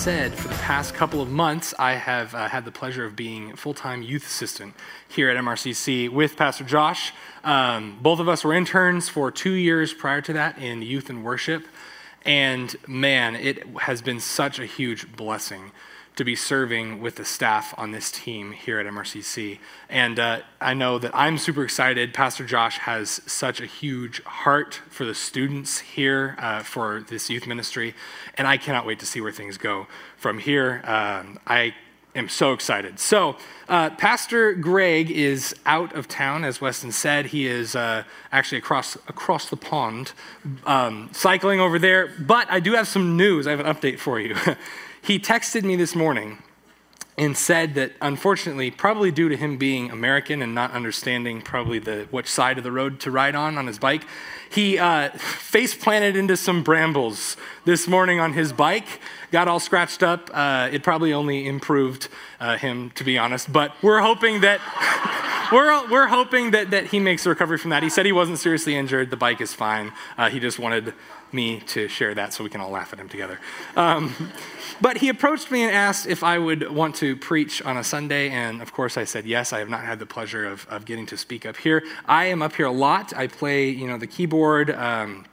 said, for the past couple of months, I have uh, had the pleasure of being full time youth assistant here at MRCC with Pastor Josh. Um, both of us were interns for two years prior to that in youth and worship. And man, it has been such a huge blessing to be serving with the staff on this team here at MRCC. And uh, I know that I'm super excited. Pastor Josh has such a huge heart for the students here uh, for this youth ministry, and I cannot wait to see where things go from here. Um, I am so excited. So, uh, Pastor Greg is out of town, as Weston said. He is uh, actually across across the pond, um, cycling over there. But I do have some news. I have an update for you. He texted me this morning and said that unfortunately, probably due to him being American and not understanding probably the which side of the road to ride on on his bike, he uh, face planted into some brambles this morning on his bike. Got all scratched up. Uh, it probably only improved uh, him, to be honest. But we're hoping that. we're, we're hoping that, that he makes a recovery from that. He said he wasn't seriously injured. The bike is fine. Uh, he just wanted me to share that so we can all laugh at him together. Um, but he approached me and asked if I would want to preach on a Sunday, and of course I said yes. I have not had the pleasure of, of getting to speak up here. I am up here a lot. I play, you know, the keyboard. Um,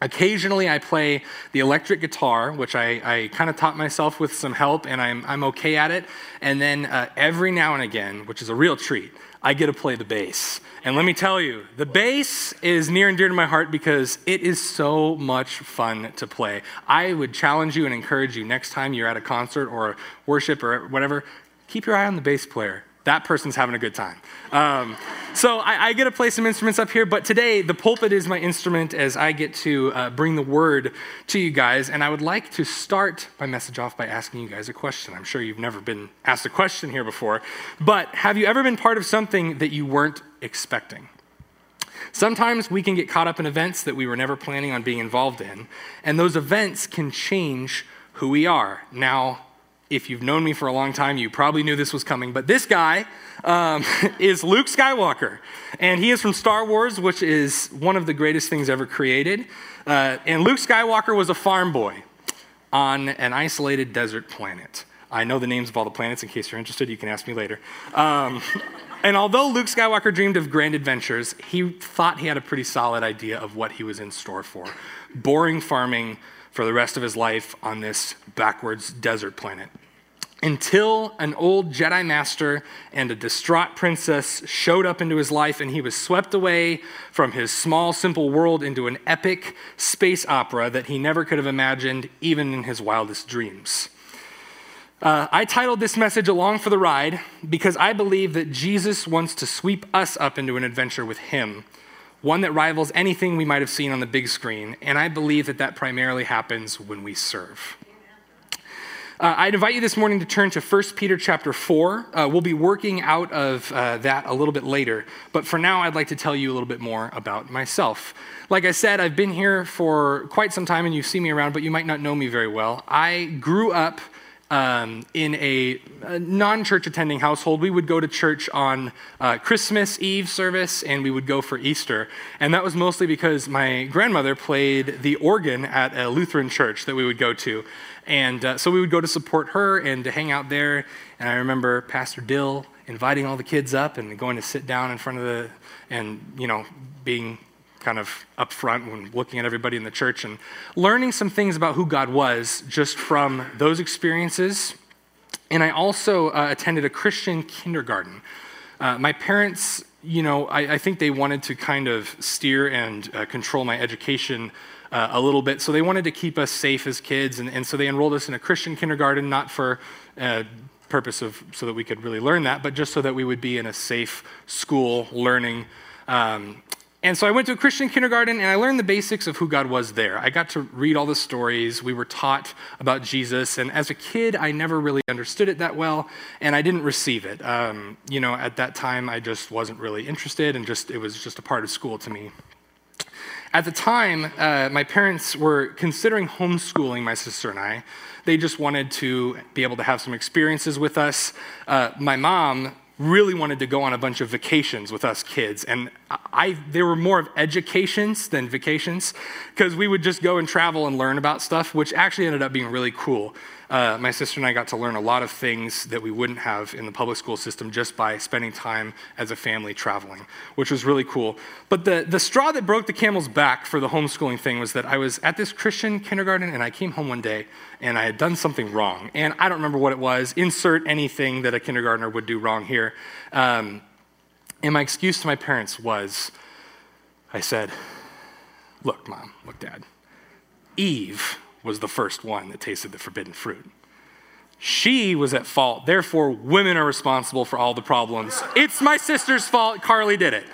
Occasionally, I play the electric guitar, which I, I kind of taught myself with some help, and I'm, I'm okay at it. And then uh, every now and again, which is a real treat, I get to play the bass. And let me tell you, the bass is near and dear to my heart because it is so much fun to play. I would challenge you and encourage you next time you're at a concert or worship or whatever, keep your eye on the bass player that person's having a good time. Um, so I, I, get to play some instruments up here, but today the pulpit is my instrument as I get to uh, bring the word to you guys. And I would like to start my message off by asking you guys a question. I'm sure you've never been asked a question here before, but have you ever been part of something that you weren't expecting? Sometimes we can get caught up in events that we were never planning on being involved in, and those events can change who we are. Now, if you've known me for a long time, you probably knew this was coming. But this guy um, is Luke Skywalker. And he is from Star Wars, which is one of the greatest things ever created. Uh, and Luke Skywalker was a farm boy on an isolated desert planet. I know the names of all the planets in case you're interested. You can ask me later. Um, and although Luke Skywalker dreamed of grand adventures, he thought he had a pretty solid idea of what he was in store for boring farming for the rest of his life on this backwards desert planet. Until an old Jedi master and a distraught princess showed up into his life, and he was swept away from his small, simple world into an epic space opera that he never could have imagined, even in his wildest dreams. Uh, I titled this message Along for the Ride because I believe that Jesus wants to sweep us up into an adventure with him one that rivals anything we might have seen on the big screen, and I believe that that primarily happens when we serve. Uh, I'd invite you this morning to turn to 1 Peter chapter 4. Uh, we'll be working out of uh, that a little bit later, but for now, I'd like to tell you a little bit more about myself. Like I said, I've been here for quite some time and you see me around, but you might not know me very well. I grew up um, in a, a non church attending household, we would go to church on uh, Christmas Eve service and we would go for Easter. And that was mostly because my grandmother played the organ at a Lutheran church that we would go to. And uh, so we would go to support her and to hang out there. And I remember Pastor Dill inviting all the kids up and going to sit down in front of the, and, you know, being kind of up front when looking at everybody in the church and learning some things about who God was just from those experiences. And I also uh, attended a Christian kindergarten. Uh, my parents, you know, I, I, think they wanted to kind of steer and uh, control my education uh, a little bit. So they wanted to keep us safe as kids. And, and so they enrolled us in a Christian kindergarten, not for uh, purpose of so that we could really learn that, but just so that we would be in a safe school learning. Um, and so I went to a Christian kindergarten and I learned the basics of who God was there. I got to read all the stories. We were taught about Jesus. And as a kid, I never really understood it that well and I didn't receive it. Um, you know, at that time, I just wasn't really interested and just it was just a part of school to me. At the time, uh, my parents were considering homeschooling my sister and I. They just wanted to be able to have some experiences with us. Uh, my mom really wanted to go on a bunch of vacations with us kids. And I, they were more of educations than vacations because we would just go and travel and learn about stuff, which actually ended up being really cool. Uh, my sister and I got to learn a lot of things that we wouldn't have in the public school system just by spending time as a family traveling, which was really cool. But the, the straw that broke the camel's back for the homeschooling thing was that I was at this Christian kindergarten and I came home one day and I had done something wrong. And I don't remember what it was. Insert anything that a kindergartner would do wrong here. Um, and my excuse to my parents was I said, Look, mom, look, dad, Eve was the first one that tasted the forbidden fruit. She was at fault, therefore, women are responsible for all the problems. It's my sister's fault, Carly did it.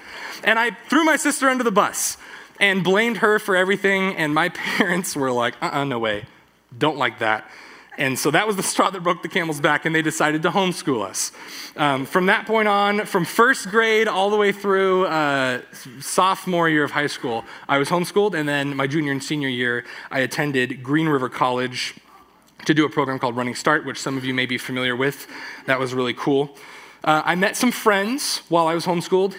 And I threw my sister under the bus and blamed her for everything, and my parents were like, uh uh-uh, uh no way, don't like that. And so that was the straw that broke the camel's back, and they decided to homeschool us. Um, from that point on, from first grade all the way through uh, sophomore year of high school, I was homeschooled, and then my junior and senior year, I attended Green River College to do a program called Running Start, which some of you may be familiar with. That was really cool. Uh, I met some friends while I was homeschooled.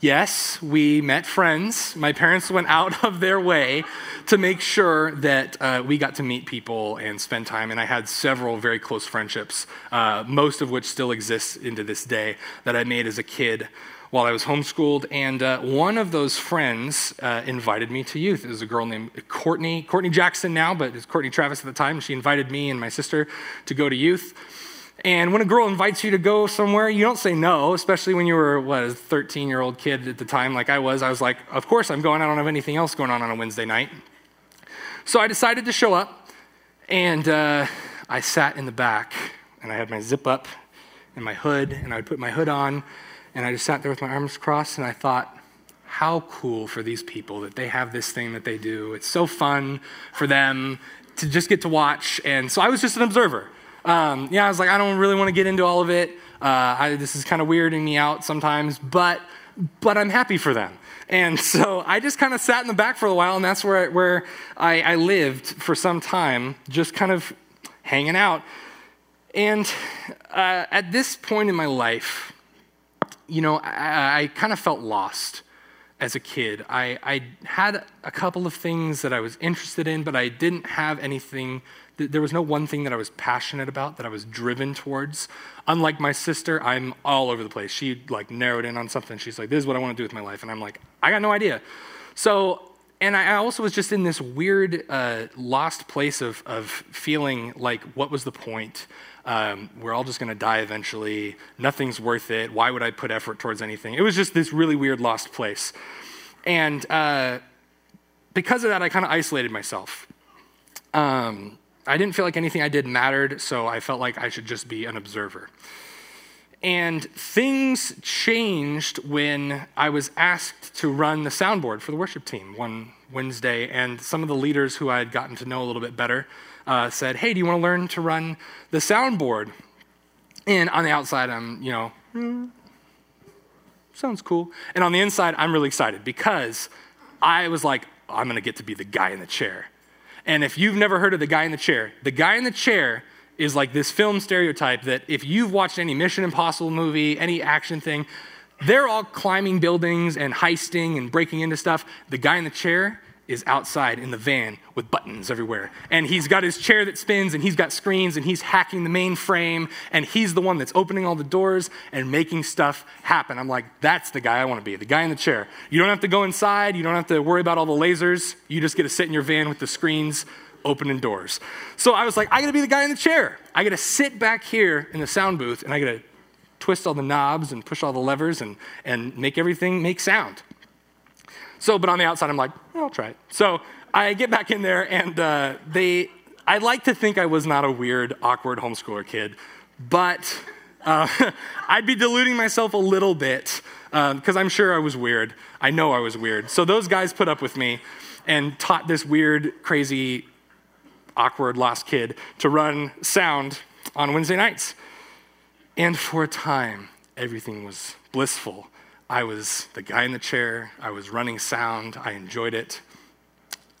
Yes, we met friends. My parents went out of their way to make sure that uh, we got to meet people and spend time. And I had several very close friendships, uh, most of which still exist into this day, that I made as a kid while I was homeschooled. And uh, one of those friends uh, invited me to youth. It was a girl named Courtney, Courtney Jackson now, but it's Courtney Travis at the time. She invited me and my sister to go to youth. And when a girl invites you to go somewhere, you don't say no, especially when you were, what, a 13 year old kid at the time, like I was. I was like, of course I'm going. I don't have anything else going on on a Wednesday night. So I decided to show up, and uh, I sat in the back, and I had my zip up and my hood, and I would put my hood on, and I just sat there with my arms crossed, and I thought, how cool for these people that they have this thing that they do. It's so fun for them to just get to watch. And so I was just an observer. Um, yeah, I was like, I don't really want to get into all of it. Uh, I, this is kind of weirding me out sometimes, but but I'm happy for them. And so I just kind of sat in the back for a while, and that's where I, where I, I lived for some time, just kind of hanging out. And uh, at this point in my life, you know, I, I kind of felt lost as a kid. I, I had a couple of things that I was interested in, but I didn't have anything there was no one thing that I was passionate about, that I was driven towards. Unlike my sister, I'm all over the place. She like narrowed in on something. She's like, "This is what I want to do with my life," and I'm like, "I got no idea." So, and I also was just in this weird, uh, lost place of of feeling like, what was the point? Um, we're all just going to die eventually. Nothing's worth it. Why would I put effort towards anything? It was just this really weird, lost place, and uh, because of that, I kind of isolated myself. Um, I didn't feel like anything I did mattered, so I felt like I should just be an observer. And things changed when I was asked to run the soundboard for the worship team one Wednesday. And some of the leaders who I had gotten to know a little bit better uh, said, Hey, do you want to learn to run the soundboard? And on the outside, I'm, you know, mm, sounds cool. And on the inside, I'm really excited because I was like, I'm going to get to be the guy in the chair. And if you've never heard of the guy in the chair, the guy in the chair is like this film stereotype that if you've watched any Mission Impossible movie, any action thing, they're all climbing buildings and heisting and breaking into stuff. The guy in the chair is outside in the van with buttons everywhere. And he's got his chair that spins and he's got screens and he's hacking the mainframe and he's the one that's opening all the doors and making stuff happen. I'm like, that's the guy I want to be, the guy in the chair. You don't have to go inside, you don't have to worry about all the lasers. You just get to sit in your van with the screens opening doors. So I was like, I got to be the guy in the chair. I got to sit back here in the sound booth and I got to twist all the knobs and push all the levers and, and make everything make sound. So, but on the outside, I'm like, I'll try it. So I get back in there, and uh, they, I like to think I was not a weird, awkward homeschooler kid, but uh, I'd be deluding myself a little bit because um, I'm sure I was weird. I know I was weird. So those guys put up with me and taught this weird, crazy, awkward, lost kid to run sound on Wednesday nights. And for a time, everything was blissful. I was the guy in the chair. I was running sound. I enjoyed it.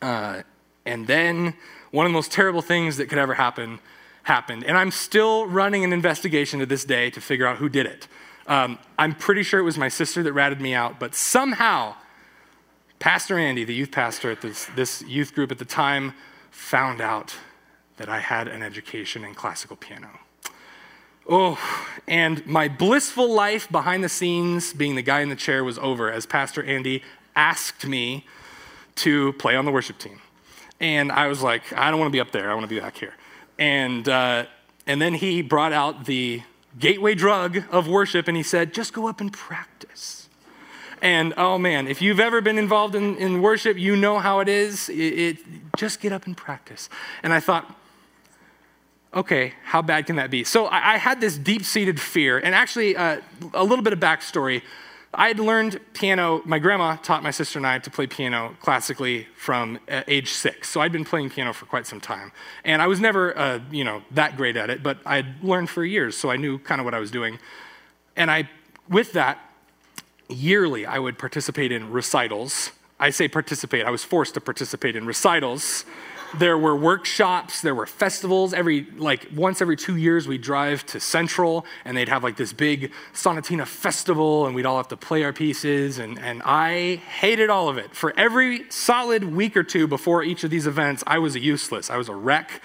Uh, and then one of the most terrible things that could ever happen happened. And I'm still running an investigation to this day to figure out who did it. Um, I'm pretty sure it was my sister that ratted me out, but somehow, Pastor Andy, the youth pastor at this, this youth group at the time, found out that I had an education in classical piano. Oh, and my blissful life behind the scenes, being the guy in the chair, was over as Pastor Andy asked me to play on the worship team. And I was like, I don't want to be up there, I want to be back here. And, uh, and then he brought out the gateway drug of worship and he said, just go up and practice. And oh man, if you've ever been involved in, in worship, you know how it is. It, it, just get up and practice. And I thought, okay, how bad can that be? So I, I had this deep seated fear, and actually, uh, a little bit of backstory. I had learned piano, my grandma taught my sister and I to play piano classically from uh, age six. So I'd been playing piano for quite some time. And I was never, uh, you know, that great at it, but I'd learned for years, so I knew kind of what I was doing. And I, with that, yearly I would participate in recitals. I say participate, I was forced to participate in recitals there were workshops, there were festivals. Every, like, once every two years, we'd drive to Central and they'd have like this big Sonatina festival and we'd all have to play our pieces. And, and I hated all of it. For every solid week or two before each of these events, I was useless. I was a wreck.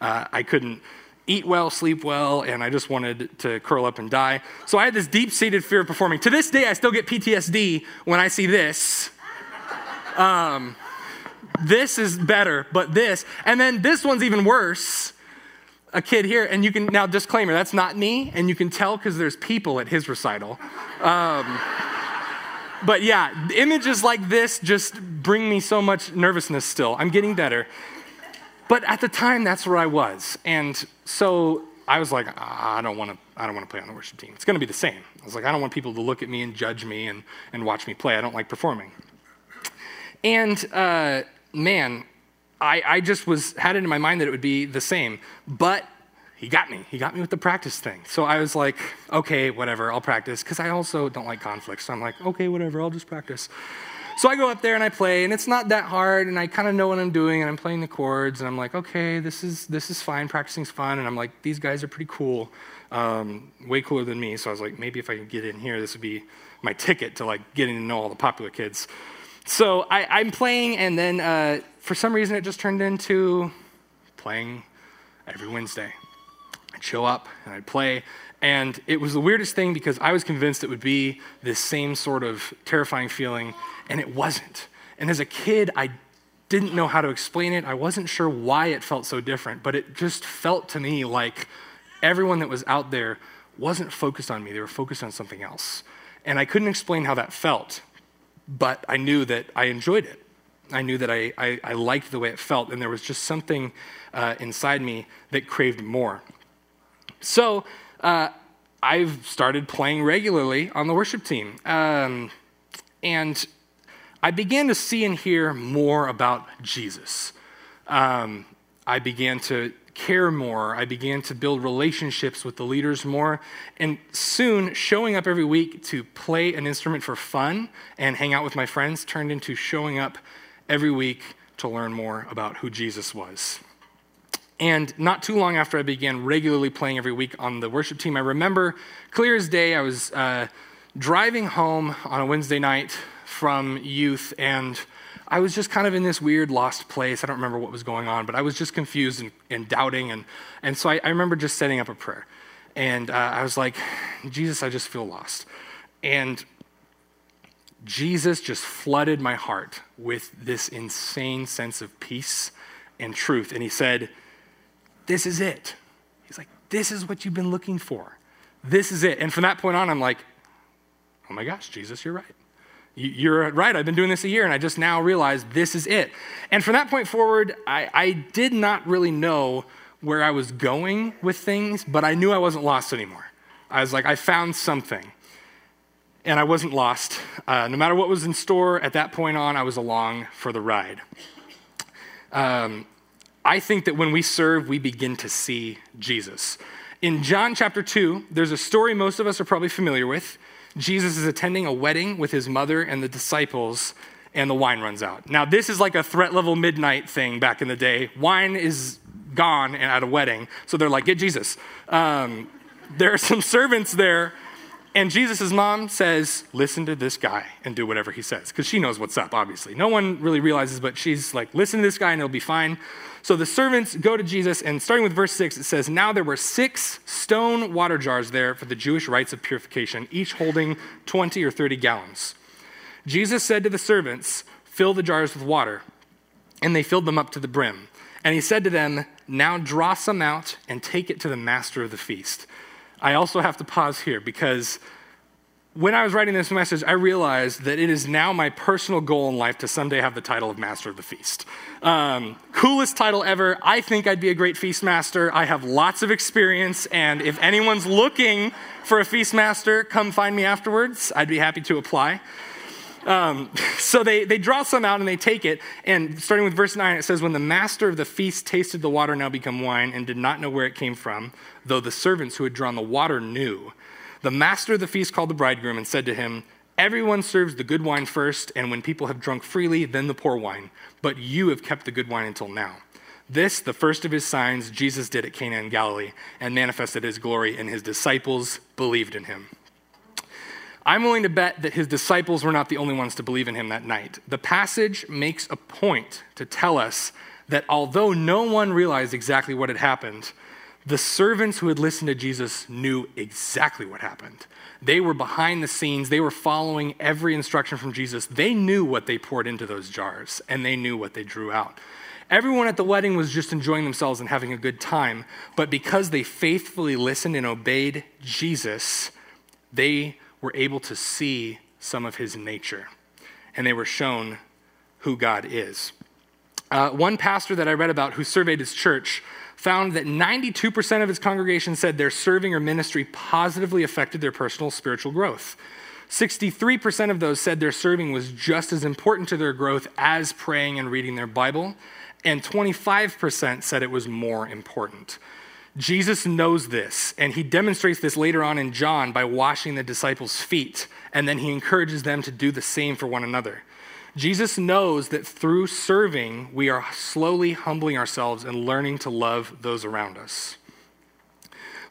Uh, I couldn't eat well, sleep well, and I just wanted to curl up and die. So I had this deep seated fear of performing. To this day, I still get PTSD when I see this. Um, this is better, but this. And then this one's even worse. A kid here, and you can now disclaimer that's not me, and you can tell because there's people at his recital. Um, but yeah, images like this just bring me so much nervousness still. I'm getting better. But at the time, that's where I was. And so I was like, I don't want to. I don't want to play on the worship team. It's going to be the same. I was like, I don't want people to look at me and judge me and, and watch me play. I don't like performing. And uh, man, I, I just was had it in my mind that it would be the same. But he got me. He got me with the practice thing. So I was like, okay, whatever, I'll practice. Because I also don't like conflict. So I'm like, okay, whatever, I'll just practice. So I go up there and I play, and it's not that hard, and I kind of know what I'm doing, and I'm playing the chords, and I'm like, okay, this is this is fine. Practicing's fun, and I'm like, these guys are pretty cool, um, way cooler than me. So I was like, maybe if I could get in here, this would be my ticket to like getting to know all the popular kids. So I, am playing, and then uh, for some reason it just turned into playing every Wednesday. I'd show up and I'd play, and it was the weirdest thing because I was convinced it would be this same sort of terrifying feeling, and it wasn't. And as a kid, I didn't know how to explain it. I wasn't sure why it felt so different, but it just felt to me like everyone that was out there wasn't focused on me, they were focused on something else. And I couldn't explain how that felt but I knew that I enjoyed it. I knew that I, I, I liked the way it felt, and there was just something uh, inside me that craved more. So uh, I've started playing regularly on the worship team. Um, and I began to see and hear more about Jesus. Um, I began to care more. I began to build relationships with the leaders more. And soon, showing up every week to play an instrument for fun and hang out with my friends turned into showing up every week to learn more about who Jesus was. And not too long after I began regularly playing every week on the worship team, I remember clear as day, I was uh, driving home on a Wednesday night from youth and I was just kind of in this weird lost place. I don't remember what was going on, but I was just confused and, and doubting. And, and so I, I, remember just setting up a prayer. And uh, I was like, Jesus, I just feel lost. And Jesus just flooded my heart with this insane sense of peace and truth. And he said, This is it. He's like, This is what you've been looking for. This is it. And from that point on, I'm like, Oh my gosh, Jesus, you're right. You're right, I've been doing this a year and I just now realized this is it. And from that point forward, I, I, did not really know where I was going with things, but I knew I wasn't lost anymore. I was like, I found something. And I wasn't lost. Uh, no matter what was in store at that point on, I was along for the ride. Um, I think that when we serve, we begin to see Jesus. In John chapter 2, there's a story most of us are probably familiar with. Jesus is attending a wedding with his mother and the disciples, and the wine runs out. Now, this is like a threat level midnight thing back in the day. Wine is gone and at a wedding, so they're like, get Jesus. Um, there are some servants there And Jesus' mom says, Listen to this guy and do whatever he says, because she knows what's up, obviously. No one really realizes, but she's like, Listen to this guy and it'll be fine. So the servants go to Jesus, and starting with verse 6, it says, Now there were six stone water jars there for the Jewish rites of purification, each holding 20 or 30 gallons. Jesus said to the servants, Fill the jars with water. And they filled them up to the brim. And he said to them, Now draw some out and take it to the master of the feast. I also have to pause here because when I was writing this message, I realized that it is now my personal goal in life to someday have the title of Master of the Feast. Um, coolest title ever. I think I'd be a great feast master. I have lots of experience, and if anyone's looking for a feast master, come find me afterwards. I'd be happy to apply. Um, so they, they draw some out and they take it. And starting with verse 9, it says, When the master of the feast tasted the water now become wine and did not know where it came from, though the servants who had drawn the water knew, the master of the feast called the bridegroom and said to him, Everyone serves the good wine first, and when people have drunk freely, then the poor wine. But you have kept the good wine until now. This, the first of his signs, Jesus did at Cana in Galilee and manifested his glory, and his disciples believed in him. I'm willing to bet that his disciples were not the only ones to believe in him that night. The passage makes a point to tell us that although no one realized exactly what had happened, the servants who had listened to Jesus knew exactly what happened. They were behind the scenes, they were following every instruction from Jesus. They knew what they poured into those jars, and they knew what they drew out. Everyone at the wedding was just enjoying themselves and having a good time, but because they faithfully listened and obeyed Jesus, they were able to see some of his nature, and they were shown who God is. Uh, one pastor that I read about who surveyed his church found that 92% of his congregation said their serving or ministry positively affected their personal spiritual growth. 63% of those said their serving was just as important to their growth as praying and reading their Bible, and 25% said it was more important. Jesus knows this, and he demonstrates this later on in John by washing the disciples' feet, and then he encourages them to do the same for one another. Jesus knows that through serving, we are slowly humbling ourselves and learning to love those around us.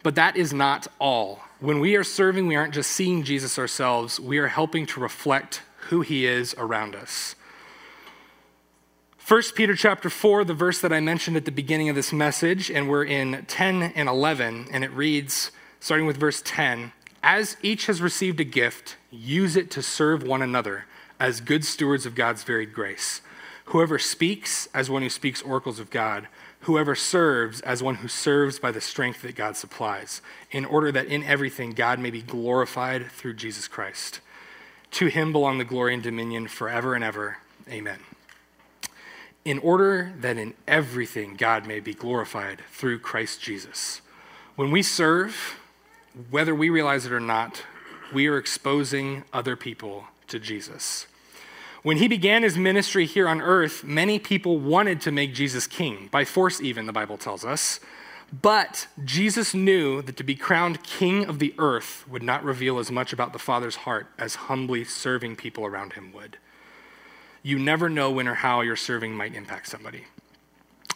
But that is not all. When we are serving, we aren't just seeing Jesus ourselves, we are helping to reflect who he is around us. 1 Peter chapter 4, the verse that I mentioned at the beginning of this message, and we're in 10 and 11, and it reads, starting with verse 10 As each has received a gift, use it to serve one another as good stewards of God's varied grace. Whoever speaks, as one who speaks oracles of God. Whoever serves, as one who serves by the strength that God supplies, in order that in everything God may be glorified through Jesus Christ. To him belong the glory and dominion forever and ever. Amen in order that in everything God may be glorified through Christ Jesus. When we serve, whether we realize it or not, we are exposing other people to Jesus. When he began his ministry here on earth, many people wanted to make Jesus king, by force, even, the Bible tells us. But Jesus knew that to be crowned king of the earth would not reveal as much about the Father's heart as humbly serving people around him would you never know when or how your serving might impact somebody.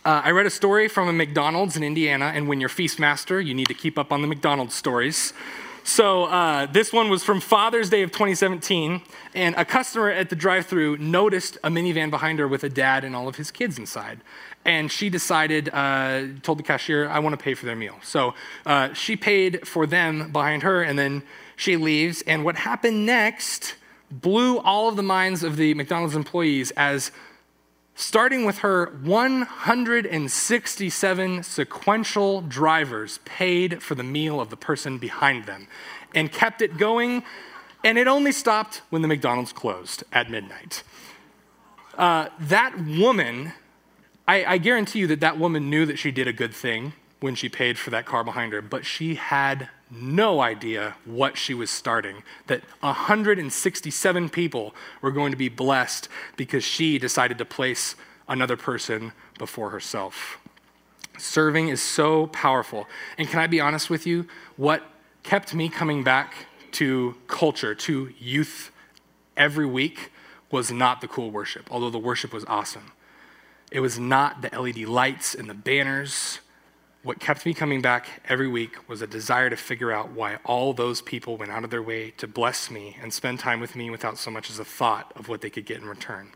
Uh, I read a story from a McDonald's in Indiana, and when you're feast master, you need to keep up on the McDonald's stories. So uh, this one was from Father's Day of 2017, and a customer at the drive-through noticed a minivan behind her with a dad and all of his kids inside, and she decided, uh, told the cashier, "I want to pay for their meal." So uh, she paid for them behind her, and then she leaves. And what happened next? blew all of the minds of the McDonald's employees as starting with her 167 sequential drivers paid for the meal of the person behind them and kept it going. And it only stopped when the McDonald's closed at midnight. Uh, that woman, I, I guarantee you that that woman knew that she did a good thing when she paid for that car behind her, but she had no idea what she was starting. That 167 people were going to be blessed because she decided to place another person before herself. Serving is so powerful. And can I be honest with you? What kept me coming back to culture, to youth every week, was not the cool worship, although the worship was awesome. It was not the LED lights and the banners what kept me coming back every week was a desire to figure out why all those people went out of their way to bless me and spend time with me without so much as a thought of what they could get in return.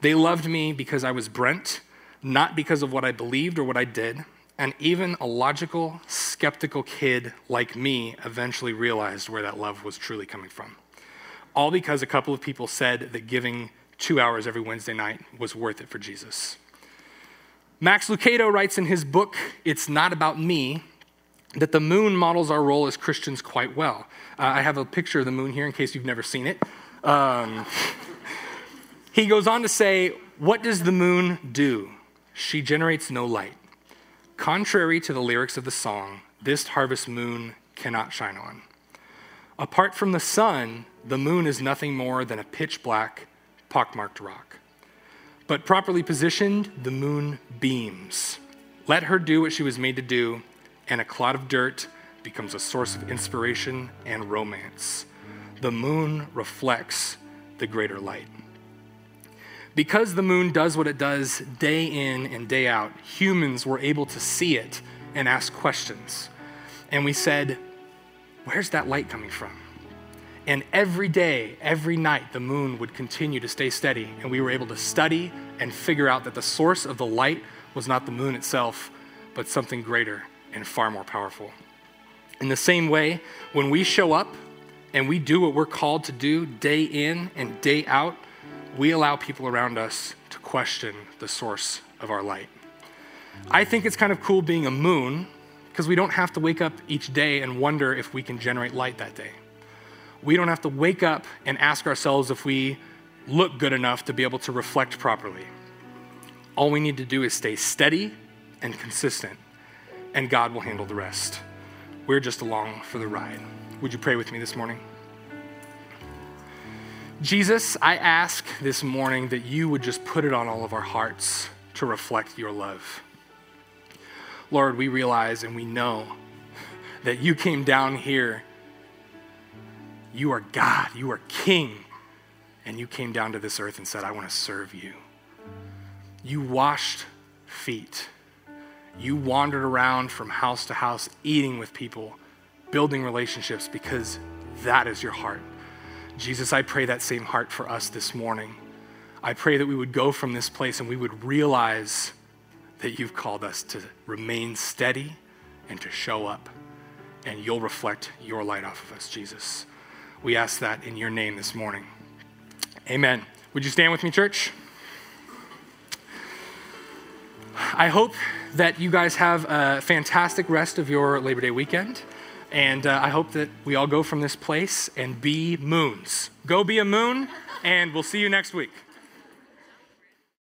They loved me because I was Brent, not because of what I believed or what I did. And even a logical, skeptical kid like me eventually realized where that love was truly coming from. All because a couple of people said that giving two hours every Wednesday night was worth it for Jesus. Max Lucado writes in his book, It's Not About Me, that the moon models our role as Christians quite well. Uh, I have a picture of the moon here in case you've never seen it. Um, he goes on to say, What does the moon do? She generates no light. Contrary to the lyrics of the song, this harvest moon cannot shine on. Apart from the sun, the moon is nothing more than a pitch black, pockmarked rock. But properly positioned, the moon beams. Let her do what she was made to do, and a clod of dirt becomes a source of inspiration and romance. The moon reflects the greater light. Because the moon does what it does day in and day out, humans were able to see it and ask questions. And we said, Where's that light coming from? And every day, every night, the moon would continue to stay steady. And we were able to study and figure out that the source of the light was not the moon itself, but something greater and far more powerful. In the same way, when we show up and we do what we're called to do day in and day out, we allow people around us to question the source of our light. I think it's kind of cool being a moon because we don't have to wake up each day and wonder if we can generate light that day we don't have to wake up and ask ourselves if we look good enough to be able to reflect properly. All we need to do is stay steady and consistent, and God will handle the rest. We're just along for the ride. Would you pray with me this morning? Jesus, I ask this morning that you would just put it on all of our hearts to reflect your love. Lord, we realize and we know that you came down here you are God, you are King. And you came down to this earth and said, I want to serve you. You washed feet. You wandered around from house to house, eating with people, building relationships because that is your heart. Jesus, I pray that same heart for us this morning. I pray that we would go from this place and we would realize that you've called us to remain steady and to show up, and you'll reflect your light off of us, Jesus. We ask that in your name this morning. Amen. Would you stand with me, church? I hope that you guys have a fantastic rest of your Labor Day weekend. And uh, I hope that we all go from this place and be moons. Go be a moon, and we'll see you next week.